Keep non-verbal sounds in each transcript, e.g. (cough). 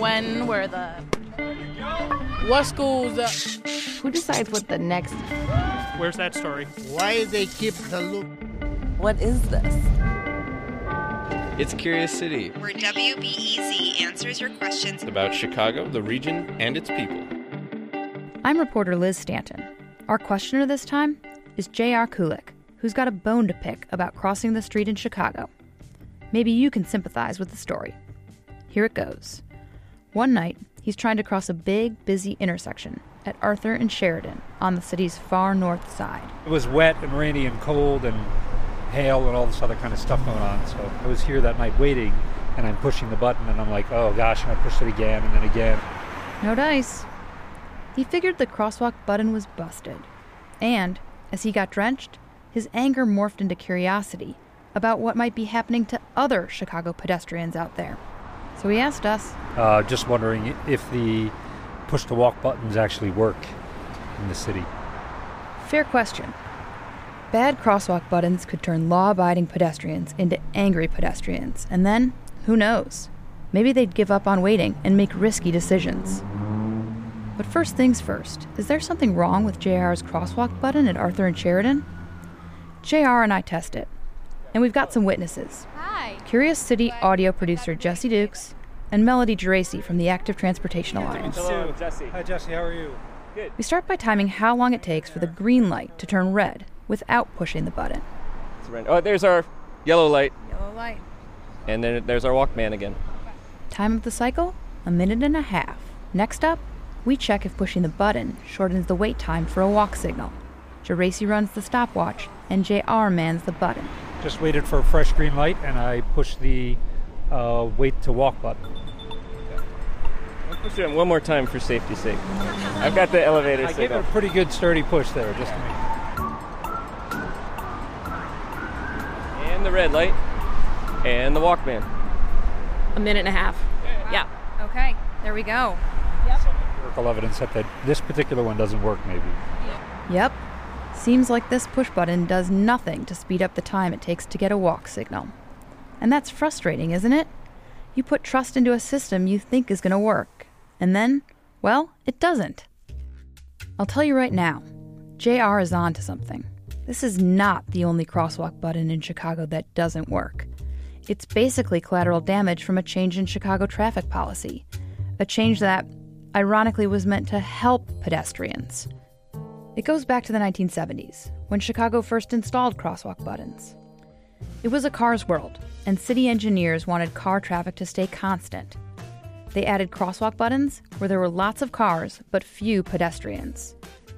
When were the what schools? Uh, Who decides what the next? Where's that story? Why they keep the loop? What is this? It's Curious City, where WBEZ answers your questions about Chicago, the region, and its people. I'm reporter Liz Stanton. Our questioner this time is J.R. Kulik, who's got a bone to pick about crossing the street in Chicago. Maybe you can sympathize with the story. Here it goes. One night, he's trying to cross a big, busy intersection at Arthur and Sheridan on the city's far north side. It was wet and rainy and cold and hail and all this other kind of stuff going on. So I was here that night waiting, and I'm pushing the button, and I'm like, oh gosh, and I pushed it again and then again. No dice. He figured the crosswalk button was busted. And, as he got drenched, his anger morphed into curiosity about what might be happening to other Chicago pedestrians out there. So he asked us. Uh, just wondering if the push to walk buttons actually work in the city. Fair question. Bad crosswalk buttons could turn law abiding pedestrians into angry pedestrians, and then, who knows? Maybe they'd give up on waiting and make risky decisions. But first things first, is there something wrong with JR's crosswalk button at Arthur and Sheridan? JR and I test it, and we've got some witnesses. Hi. Curious City audio producer Jesse Dukes and Melody Geraci from the Active Transportation Alliance. Hello, Jesse. Hi, Jesse. How are you? Good. We start by timing how long it takes for the green light to turn red without pushing the button. Oh, there's our yellow light. Yellow light. And then there's our Walkman again. Time of the cycle? A minute and a half. Next up, we check if pushing the button shortens the wait time for a walk signal. Geraci runs the stopwatch, and JR mans the button. Just waited for a fresh green light, and I pushed the uh, wait to walk button. I'll push it one more time for safety's sake. (laughs) I've got the elevator I signal. gave it a pretty good sturdy push there, just to make. And the red light. And the Walkman. A minute and a half. Yeah. Okay, there we go. Yep. Empirical evidence that that this particular one doesn't work, maybe. Yep. Seems like this push button does nothing to speed up the time it takes to get a walk signal. And that's frustrating, isn't it? You put trust into a system you think is going to work, and then, well, it doesn't. I'll tell you right now, JR is on to something. This is not the only crosswalk button in Chicago that doesn't work. It's basically collateral damage from a change in Chicago traffic policy, a change that, ironically, was meant to help pedestrians. It goes back to the 1970s, when Chicago first installed crosswalk buttons. It was a car's world, and city engineers wanted car traffic to stay constant. They added crosswalk buttons where there were lots of cars but few pedestrians.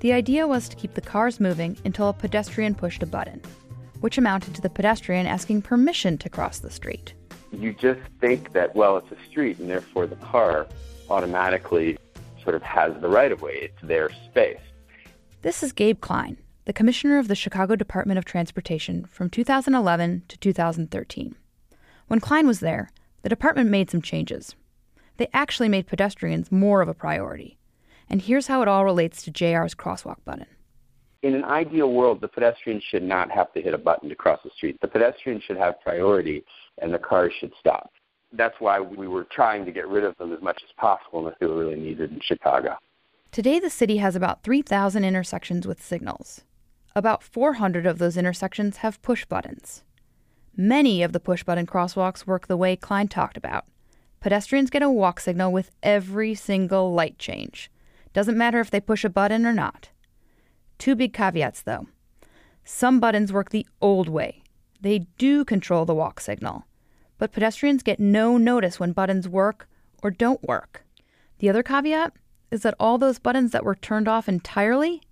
The idea was to keep the cars moving until a pedestrian pushed a button, which amounted to the pedestrian asking permission to cross the street. You just think that, well, it's a street, and therefore the car automatically sort of has the right of way. It's their space. This is Gabe Klein, the commissioner of the Chicago Department of Transportation from 2011 to 2013. When Klein was there, the department made some changes. They actually made pedestrians more of a priority. And here's how it all relates to JR's crosswalk button. In an ideal world, the pedestrian should not have to hit a button to cross the street. The pedestrian should have priority and the cars should stop. That's why we were trying to get rid of them as much as possible if they were really needed in Chicago. Today, the city has about 3,000 intersections with signals. About 400 of those intersections have push buttons. Many of the push button crosswalks work the way Klein talked about. Pedestrians get a walk signal with every single light change. Doesn't matter if they push a button or not. Two big caveats, though. Some buttons work the old way. They do control the walk signal. But pedestrians get no notice when buttons work or don't work. The other caveat is that all those buttons that were turned off entirely,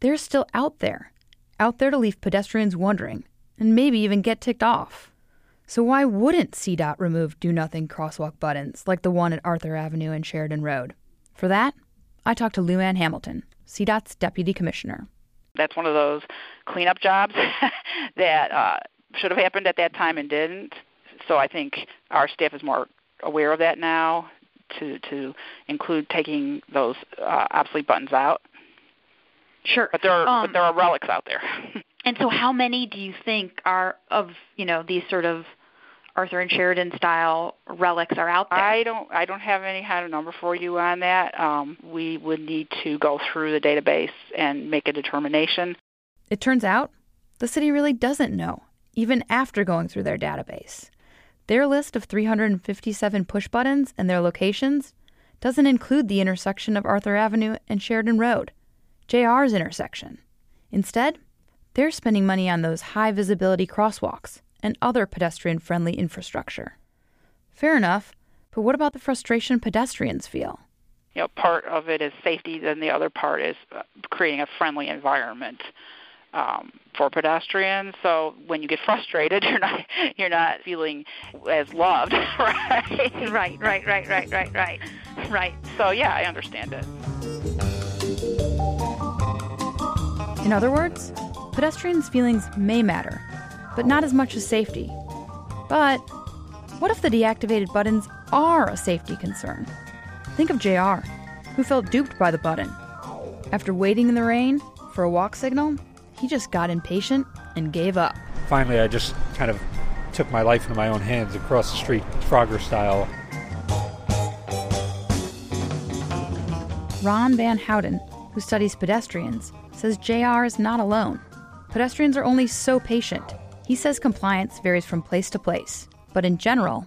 they're still out there. Out there to leave pedestrians wondering, and maybe even get ticked off. So why wouldn't CDOT remove do nothing crosswalk buttons like the one at Arthur Avenue and Sheridan Road? For that, I talked to Luann Hamilton, CDOT's deputy commissioner. That's one of those cleanup jobs (laughs) that uh, should have happened at that time and didn't. So I think our staff is more aware of that now to to include taking those uh, obsolete buttons out. Sure, but there are um, but there are relics out there. (laughs) and so, how many do you think are of you know these sort of Arthur and Sheridan style relics are out there? I don't I don't have any kind of number for you on that. Um, we would need to go through the database and make a determination. It turns out the city really doesn't know, even after going through their database. Their list of 357 push buttons and their locations doesn't include the intersection of Arthur Avenue and Sheridan Road, JR's intersection. Instead, they're spending money on those high visibility crosswalks and other pedestrian friendly infrastructure. Fair enough, but what about the frustration pedestrians feel? You know, part of it is safety, then the other part is uh, creating a friendly environment um, for pedestrians. So when you get (laughs) frustrated, you're not you're not feeling as loved, (laughs) right? right, right, right, right, right, right, right. So yeah, I understand it. In other words, pedestrians' feelings may matter, but not as much as safety. But what if the deactivated buttons are a safety concern? Think of JR, who felt duped by the button. After waiting in the rain for a walk signal, he just got impatient and gave up. Finally, I just kind of took my life into my own hands across the street, Frogger style. Ron Van Houten, who studies pedestrians, says JR is not alone. Pedestrians are only so patient. He says compliance varies from place to place, but in general,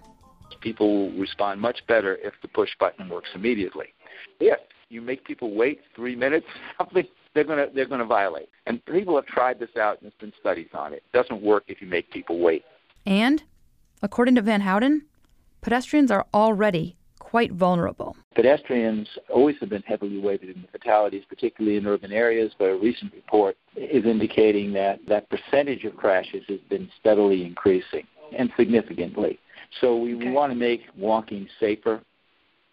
people will respond much better if the push button works immediately. If you make people wait three minutes, (laughs) something they're going to they're going to violate. And people have tried this out, and there's been studies on it. It doesn't work if you make people wait. And according to Van Houten, pedestrians are already quite vulnerable. Pedestrians always have been heavily weighted in the fatalities, particularly in urban areas, but a recent report is indicating that that percentage of crashes has been steadily increasing and significantly. So we, okay. we want to make walking safer.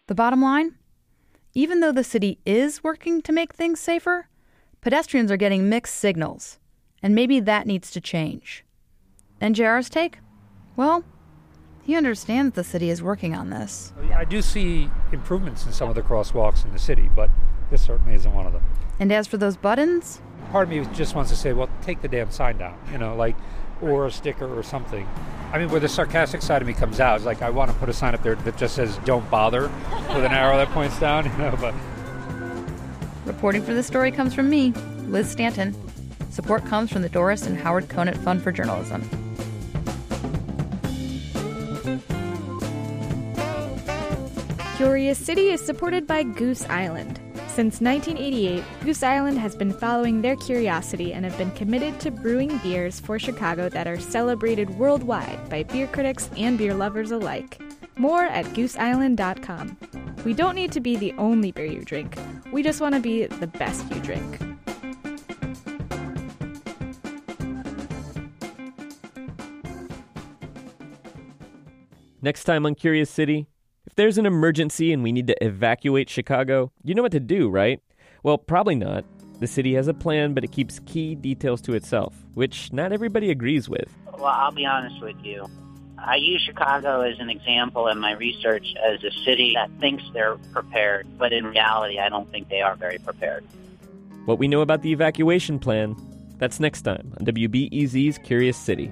The bottom line? Even though the city is working to make things safer, pedestrians are getting mixed signals, and maybe that needs to change. And JR's take? Well, he understands the city is working on this. I do see improvements in some of the crosswalks in the city, but this certainly isn't one of them. And as for those buttons? Part of me just wants to say, well, take the damn sign down, you know, like, or a sticker or something. I mean, where the sarcastic side of me comes out is like, I want to put a sign up there that just says, don't bother, with an arrow that points down, (laughs) you know, but. Reporting for this story comes from me, Liz Stanton. Support comes from the Doris and Howard Conant Fund for Journalism. Curious City is supported by Goose Island. Since 1988, Goose Island has been following their curiosity and have been committed to brewing beers for Chicago that are celebrated worldwide by beer critics and beer lovers alike. More at gooseisland.com. We don't need to be the only beer you drink, we just want to be the best you drink. Next time on Curious City, if there's an emergency and we need to evacuate Chicago, you know what to do, right? Well, probably not. The city has a plan, but it keeps key details to itself, which not everybody agrees with. Well, I'll be honest with you. I use Chicago as an example in my research as a city that thinks they're prepared, but in reality, I don't think they are very prepared. What we know about the evacuation plan, that's next time on WBEZ's Curious City.